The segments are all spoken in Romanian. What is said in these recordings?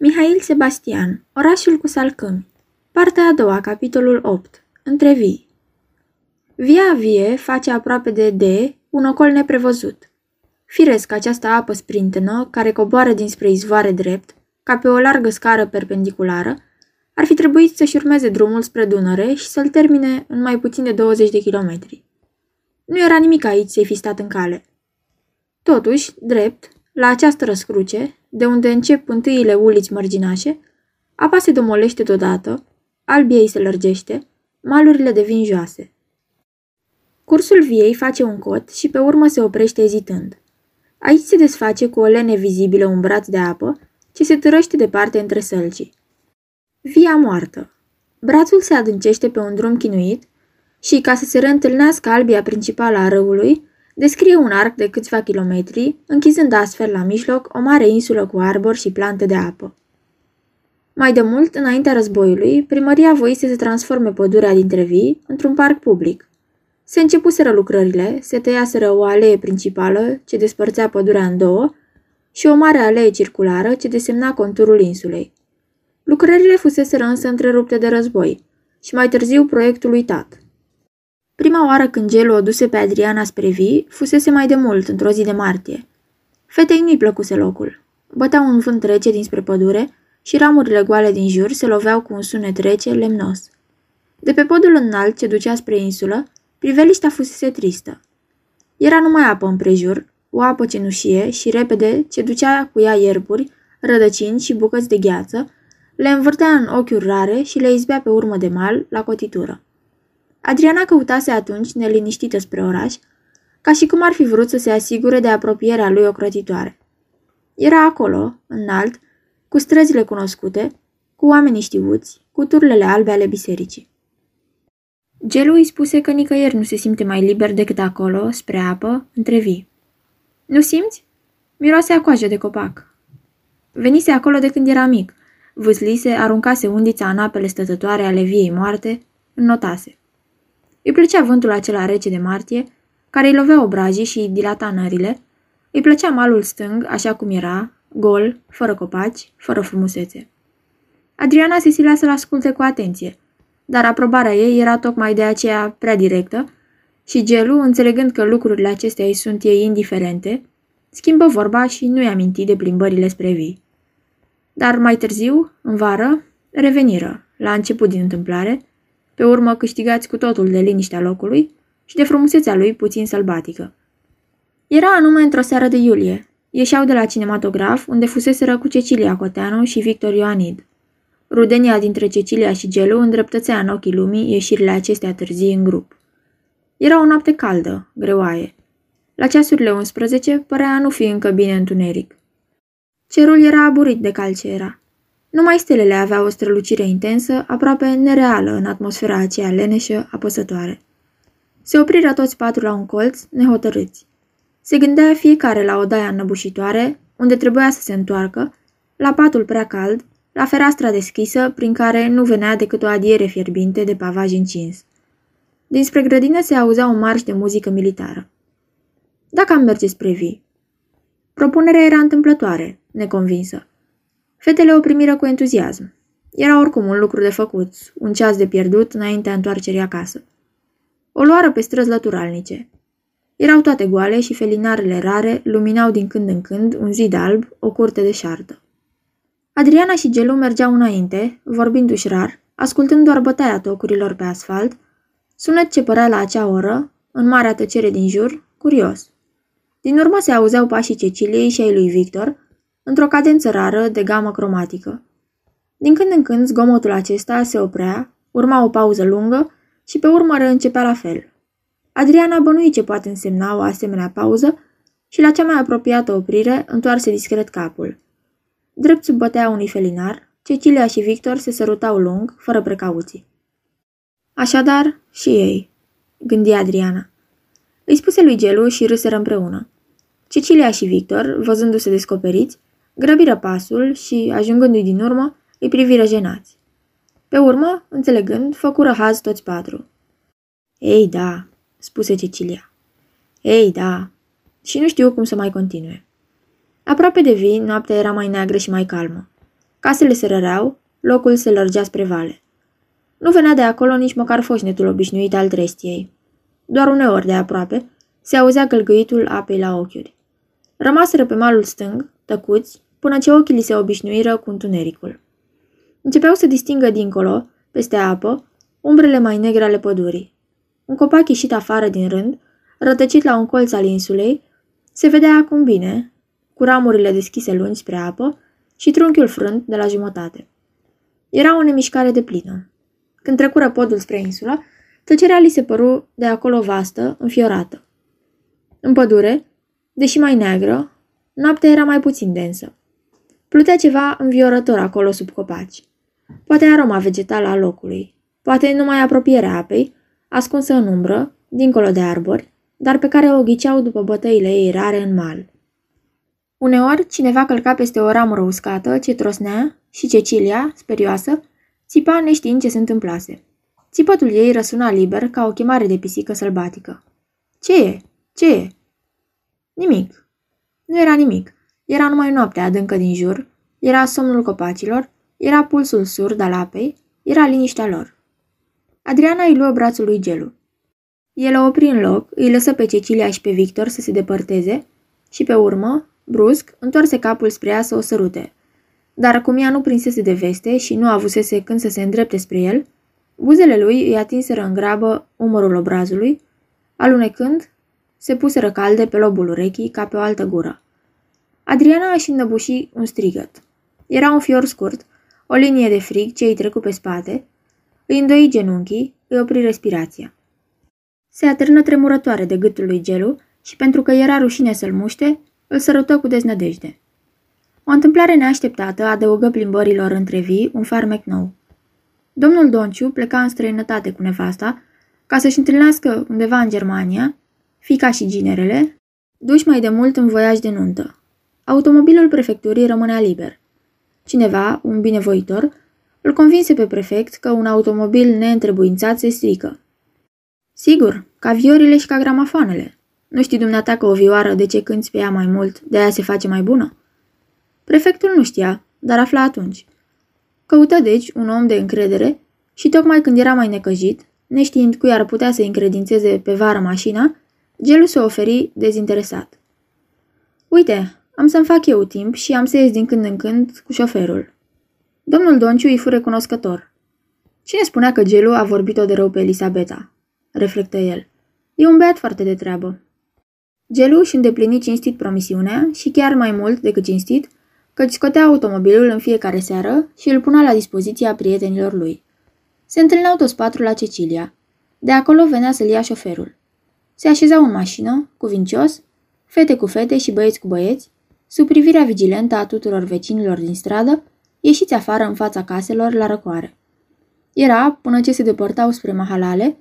Mihail Sebastian, Orașul cu salcâmi Partea a doua, capitolul 8 Între vii Via vie face aproape de D un ocol neprevăzut. Firesc această apă sprintenă, care coboară dinspre izvoare drept, ca pe o largă scară perpendiculară, ar fi trebuit să-și urmeze drumul spre Dunăre și să-l termine în mai puțin de 20 de kilometri. Nu era nimic aici să-i fi stat în cale. Totuși, drept, la această răscruce, de unde încep întâiile uliți mărginașe, apa se domolește deodată, albiei se lărgește, malurile devin joase. Cursul viei face un cot și pe urmă se oprește ezitând. Aici se desface cu o lene vizibilă un braț de apă ce se târăște departe între sălcii. Via moartă. Brațul se adâncește pe un drum chinuit și, ca să se reîntâlnească albia principală a râului, descrie un arc de câțiva kilometri, închizând astfel la mijloc o mare insulă cu arbori și plante de apă. Mai de mult, înaintea războiului, primăria voise să transforme pădurea dintre vii într-un parc public. Se începuseră lucrările, se tăiaseră o alee principală ce despărțea pădurea în două și o mare alee circulară ce desemna conturul insulei. Lucrările fuseseră însă întrerupte de război și mai târziu proiectul uitat. Prima oară când gelul o duse pe Adriana spre vii, fusese mai de mult, într-o zi de martie. Fetei nu-i plăcuse locul. Bătea un vânt rece dinspre pădure și ramurile goale din jur se loveau cu un sunet rece, lemnos. De pe podul înalt ce ducea spre insulă, priveliștea fusese tristă. Era numai apă împrejur, o apă cenușie și repede ce ducea cu ea ierburi, rădăcini și bucăți de gheață, le învârtea în ochiuri rare și le izbea pe urmă de mal la cotitură. Adriana căutase atunci, neliniștită spre oraș, ca și cum ar fi vrut să se asigure de apropierea lui ocrotitoare. Era acolo, înalt, cu străzile cunoscute, cu oamenii știuți, cu turlele albe ale bisericii. Gelu îi spuse că nicăieri nu se simte mai liber decât acolo, spre apă, între vii. Nu simți? Miroase a coajă de copac. Venise acolo de când era mic. Vâslise, aruncase undița în apele stătătoare ale viei moarte, înnotase. Îi plăcea vântul acela rece de martie, care îi lovea obrajii și îi dilata nările, îi plăcea malul stâng, așa cum era, gol, fără copaci, fără frumusețe. Adriana se silea să-l asculte cu atenție, dar aprobarea ei era tocmai de aceea prea directă și Gelu, înțelegând că lucrurile acestea îi sunt ei indiferente, schimbă vorba și nu-i aminti de plimbările spre vii. Dar mai târziu, în vară, reveniră, la început din întâmplare, pe urmă câștigați cu totul de liniștea locului și de frumusețea lui puțin sălbatică. Era anume într-o seară de iulie. Ieșeau de la cinematograf, unde fuseseră cu Cecilia Coteanu și Victor Ioanid. Rudenia dintre Cecilia și Gelu îndreptățea în ochii lumii ieșirile acestea târzii în grup. Era o noapte caldă, greoaie. La ceasurile 11 părea a nu fi încă bine întuneric. Cerul era aburit de calce era. Numai stelele aveau o strălucire intensă, aproape nereală în atmosfera aceea leneșă, apăsătoare. Se opriră toți patru la un colț, nehotărâți. Se gândea fiecare la odaia înnăbușitoare, unde trebuia să se întoarcă, la patul prea cald, la fereastra deschisă, prin care nu venea decât o adiere fierbinte de pavaj încins. Dinspre grădină se auzea un marș de muzică militară. Dacă am merge spre vii. Propunerea era întâmplătoare, neconvinsă. Fetele o primiră cu entuziasm. Era oricum un lucru de făcut, un ceas de pierdut înaintea întoarcerii acasă. O luară pe străzi lăturalnice. Erau toate goale și felinarele rare luminau din când în când un zid alb, o curte de șartă. Adriana și Gelu mergeau înainte, vorbindu-și rar, ascultând doar bătaia tocurilor pe asfalt, sunet ce părea la acea oră, în marea tăcere din jur, curios. Din urmă se auzeau pașii Ceciliei și ai lui Victor, într-o cadență rară de gamă cromatică. Din când în când zgomotul acesta se oprea, urma o pauză lungă și pe urmă reîncepea la fel. Adriana bănui ce poate însemna o asemenea pauză și la cea mai apropiată oprire întoarse discret capul. Drept sub bătea unui felinar, Cecilia și Victor se sărutau lung, fără precauții. Așadar, și ei, gândi Adriana. Îi spuse lui Gelu și râseră împreună. Cecilia și Victor, văzându-se descoperiți, grăbiră pasul și, ajungându-i din urmă, îi priviră jenați. Pe urmă, înțelegând, făcură haz toți patru. Ei, da, spuse Cecilia. Ei, da, și nu știu cum să mai continue. Aproape de vin, noaptea era mai neagră și mai calmă. Casele se răreau, locul se lărgea spre vale. Nu venea de acolo nici măcar foșnetul obișnuit al trestiei. Doar uneori de aproape se auzea gălgăitul apei la ochiuri. Rămaseră pe malul stâng, tăcuți, până ce ochii li se obișnuiră cu întunericul. Începeau să distingă dincolo, peste apă, umbrele mai negre ale pădurii. Un copac ieșit afară din rând, rătăcit la un colț al insulei, se vedea acum bine, cu ramurile deschise lungi spre apă și trunchiul frânt de la jumătate. Era o nemișcare de plină. Când trecură podul spre insula, tăcerea li se păru de acolo vastă, înfiorată. În pădure, deși mai neagră, noaptea era mai puțin densă. Plutea ceva înviorător acolo sub copaci. Poate aroma vegetală a locului, poate numai apropierea apei, ascunsă în umbră, dincolo de arbori, dar pe care o ghiceau după bătăile ei rare în mal. Uneori, cineva călca peste o ramură uscată ce trosnea și Cecilia, sperioasă, țipa neștiind ce se întâmplase. Țipătul ei răsuna liber ca o chemare de pisică sălbatică. Ce e? Ce e? Nimic. Nu era nimic. Era numai noaptea adâncă din jur, era somnul copacilor, era pulsul surd al apei, era liniștea lor. Adriana îi luă brațul lui Gelu. El o opri în loc, îi lăsă pe Cecilia și pe Victor să se depărteze și pe urmă, brusc, întoarse capul spre ea să o sărute. Dar cum ea nu prinsese de veste și nu avusese când să se îndrepte spre el, buzele lui îi atinseră în grabă umărul obrazului, alunecând, se puseră calde pe lobul urechii ca pe o altă gură. Adriana își înnăbuși un strigăt. Era un fior scurt, o linie de frig ce îi trecu pe spate, îi îndoi genunchii, îi opri respirația. Se atârnă tremurătoare de gâtul lui Gelu și pentru că era rușine să-l muște, îl sărută cu deznădejde. O întâmplare neașteptată adăugă plimbărilor între vii un farmec nou. Domnul Donciu pleca în străinătate cu nevasta ca să-și întâlnească undeva în Germania, fica și ginerele, duși mai de mult în voiaj de nuntă. Automobilul prefecturii rămânea liber. Cineva, un binevoitor, îl convinse pe prefect că un automobil neîntrebuințat se strică. Sigur, ca viorile și ca gramafoanele. Nu știi dumneata că o vioară de ce cânti pe ea mai mult, de aia se face mai bună? Prefectul nu știa, dar afla atunci. Căută deci un om de încredere și tocmai când era mai necăjit, neștiind cui ar putea să încredințeze pe vară mașina, Gelu se oferi dezinteresat. Uite, am să-mi fac eu timp și am să ies din când în când cu șoferul. Domnul Donciu îi fu recunoscător. Cine spunea că Gelu a vorbit-o de rău pe Elisabeta? Reflectă el. E un băiat foarte de treabă. Gelu își îndeplini cinstit promisiunea și chiar mai mult decât cinstit, căci scotea automobilul în fiecare seară și îl punea la dispoziția prietenilor lui. Se întâlneau toți patru la Cecilia. De acolo venea să-l ia șoferul. Se așezau în mașină, cuvincios, fete cu fete și băieți cu băieți, sub privirea vigilentă a tuturor vecinilor din stradă, ieșiți afară în fața caselor la răcoare. Era, până ce se depărtau spre Mahalale,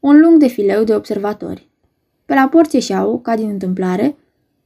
un lung defileu de observatori. Pe la porți ieșeau, ca din întâmplare,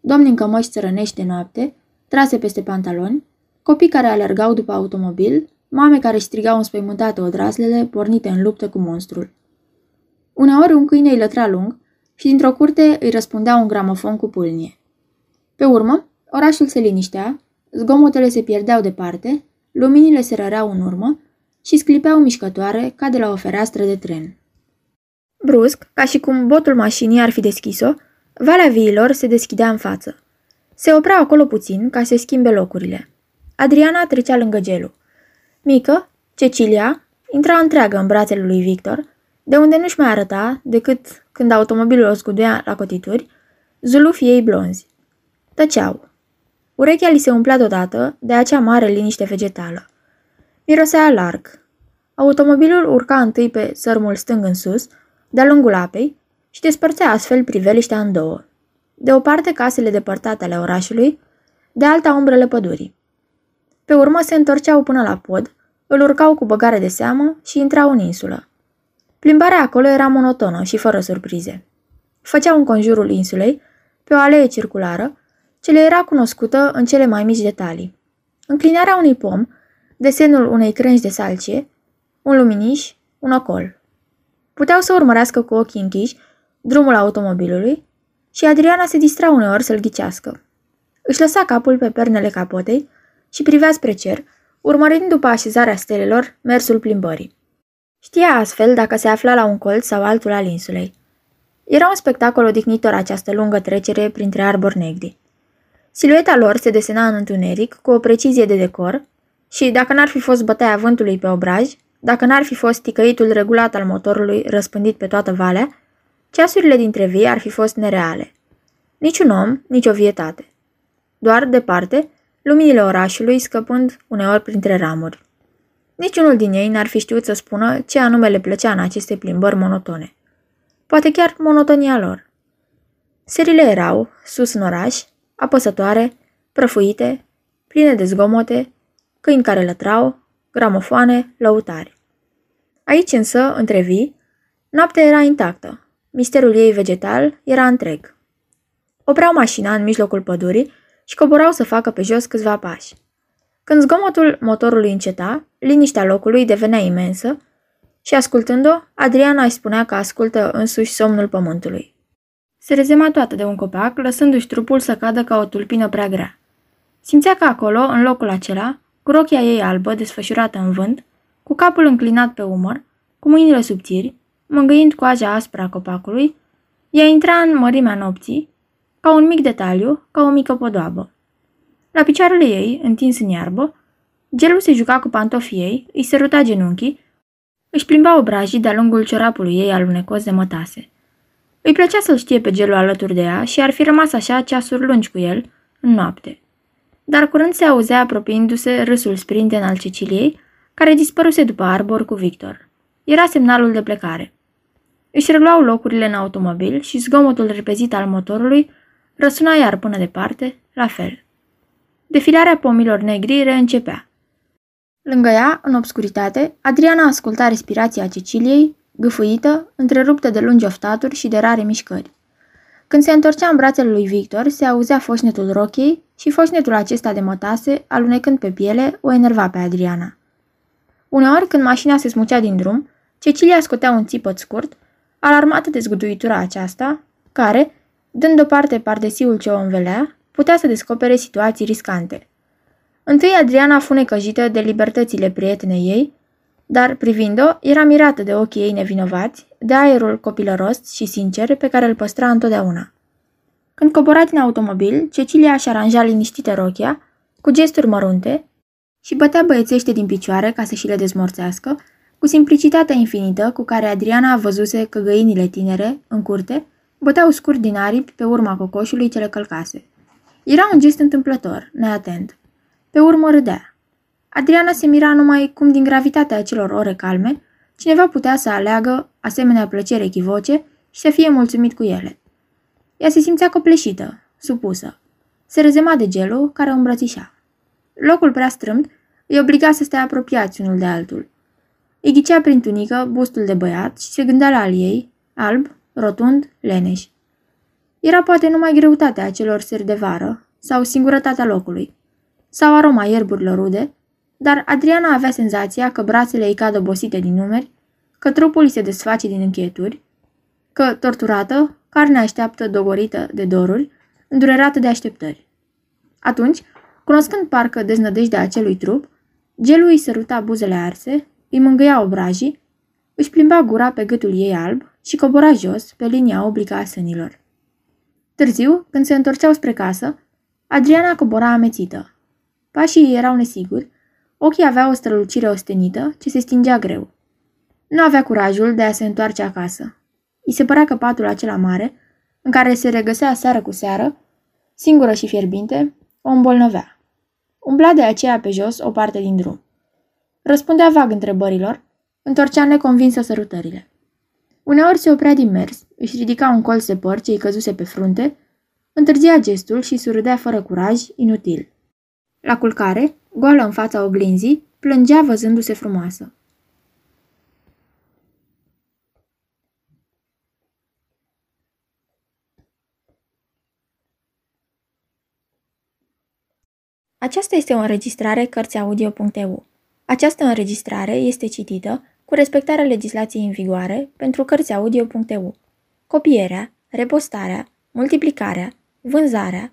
domni în cămăși țărănești de noapte, trase peste pantaloni, copii care alergau după automobil, mame care strigau înspăimântate odraslele pornite în luptă cu monstrul. Uneori un câine îi lătra lung și dintr-o curte îi răspundea un gramofon cu pâlnie. Pe urmă, orașul se liniștea, zgomotele se pierdeau departe, luminile se răreau în urmă și sclipeau mișcătoare ca de la o fereastră de tren. Brusc, ca și cum botul mașinii ar fi deschis-o, valea viilor se deschidea în față. Se oprea acolo puțin ca să schimbe locurile. Adriana trecea lângă gelu. Mică, Cecilia, intra întreagă în brațele lui Victor, de unde nu-și mai arăta decât când automobilul o scuduia la cotituri, zulufii ei blonzi. Tăceau. Urechea li se umplea deodată de acea mare liniște vegetală. Mirosea larg. Automobilul urca întâi pe sărmul stâng în sus, de-a lungul apei, și despărțea astfel priveliștea în două. De o parte casele depărtate ale orașului, de alta umbrele pădurii. Pe urmă se întorceau până la pod, îl urcau cu băgare de seamă și intrau în insulă. Plimbarea acolo era monotonă și fără surprize. Făceau în conjurul insulei, pe o alee circulară, ce le era cunoscută în cele mai mici detalii. Înclinarea unui pom, desenul unei crânci de salcie, un luminiș, un ocol. Puteau să urmărească cu ochii închiși drumul automobilului și Adriana se distra uneori să-l ghicească. Își lăsa capul pe pernele capotei și privea spre cer, urmărind după așezarea stelelor mersul plimbării. Știa astfel dacă se afla la un colț sau altul al insulei. Era un spectacol odihnitor această lungă trecere printre arbori negri. Silueta lor se desena în întuneric cu o precizie de decor și, dacă n-ar fi fost bătaia vântului pe obraj, dacă n-ar fi fost ticăitul regulat al motorului răspândit pe toată valea, ceasurile dintre vii ar fi fost nereale. Niciun om, nici o vietate. Doar, departe, luminile orașului scăpând uneori printre ramuri. Niciunul din ei n-ar fi știut să spună ce anume le plăcea în aceste plimbări monotone. Poate chiar monotonia lor. Serile erau, sus în oraș, apăsătoare, prăfuite, pline de zgomote, câini care lătrau, gramofoane, lăutari. Aici însă, între vii, noaptea era intactă. Misterul ei vegetal era întreg. Opreau mașina în mijlocul pădurii și coborau să facă pe jos câțiva pași. Când zgomotul motorului înceta, liniștea locului devenea imensă și, ascultând-o, Adriana îi spunea că ascultă însuși somnul pământului. Se rezema toată de un copac, lăsându-și trupul să cadă ca o tulpină prea grea. Simțea că acolo, în locul acela, cu rochia ei albă desfășurată în vânt, cu capul înclinat pe umăr, cu mâinile subțiri, mângâind coaja aspră a copacului, ea intra în mărimea nopții, ca un mic detaliu, ca o mică podoabă. La picioarele ei, întins în iarbă, gelul se juca cu pantofii ei, îi săruta genunchii, își plimba obrajii de-a lungul ciorapului ei alunecos de mătase. Îi plăcea să-l știe pe gelul alături de ea și ar fi rămas așa ceasuri lungi cu el, în noapte. Dar curând se auzea apropiindu-se râsul sprinten al Ceciliei, care dispăruse după arbor cu Victor. Era semnalul de plecare. Își reluau locurile în automobil și zgomotul repezit al motorului răsuna iar până departe, la fel. Defilarea pomilor negri reîncepea. Lângă ea, în obscuritate, Adriana asculta respirația Ceciliei, gâfâită, întreruptă de lungi oftaturi și de rare mișcări. Când se întorcea în brațele lui Victor, se auzea foșnetul rochei și foșnetul acesta de mătase, alunecând pe piele, o enerva pe Adriana. Uneori, când mașina se smucea din drum, Cecilia scotea un țipăt scurt, alarmată de zguduitura aceasta, care, dând deoparte pardesiul ce o învelea, putea să descopere situații riscante. Întâi Adriana fu necăjită de libertățile prietenei ei, dar, privind-o, era mirată de ochii ei nevinovați, de aerul copilăros și sincer pe care îl păstra întotdeauna. Când cobora din automobil, Cecilia și aranja liniștită rochia, cu gesturi mărunte, și bătea băiețește din picioare ca să și le dezmorțească, cu simplicitatea infinită cu care Adriana văzuse că găinile tinere, în curte, băteau scurt din aripi pe urma cocoșului ce le călcase. Era un gest întâmplător, neatent. Pe urmă râdea. Adriana se mira numai cum din gravitatea acelor ore calme, cineva putea să aleagă asemenea plăcere echivoce și să fie mulțumit cu ele. Ea se simțea copleșită, supusă. Se rezema de gelul care o îmbrățișa. Locul prea strâmt îi obliga să stea apropiați unul de altul. Îi ghicea prin tunică bustul de băiat și se gândea la al ei, alb, rotund, leneș. Era poate numai greutatea acelor seri de vară sau singurătatea locului, sau aroma ierburilor rude, dar Adriana avea senzația că brațele îi cad obosite din numeri, că trupul îi se desface din închieturi, că, torturată, carnea așteaptă dogorită de doruri, îndurerată de așteptări. Atunci, cunoscând parcă deznădejdea acelui trup, gelul îi săruta buzele arse, îi mângâia obrajii, își plimba gura pe gâtul ei alb și cobora jos pe linia oblică a sânilor. Târziu, când se întorceau spre casă, Adriana cobora amețită. Pașii ei erau nesiguri, ochii aveau o strălucire ostenită ce se stingea greu. Nu avea curajul de a se întoarce acasă. I se părea că patul acela mare, în care se regăsea seară cu seară, singură și fierbinte, o îmbolnăvea. Umbla de aceea pe jos o parte din drum. Răspundea vag întrebărilor, întorcea neconvinsă sărutările. Uneori se oprea din mers, își ridica un colț de păr ce îi căzuse pe frunte, întârzia gestul și surâdea fără curaj, inutil. La culcare, goală în fața oglinzii, plângea văzându-se frumoasă. Aceasta este o înregistrare Cărțiaudio.eu. Această înregistrare este citită cu respectarea legislației în vigoare pentru Cărțiaudio.eu. Copierea, repostarea, multiplicarea, vânzarea,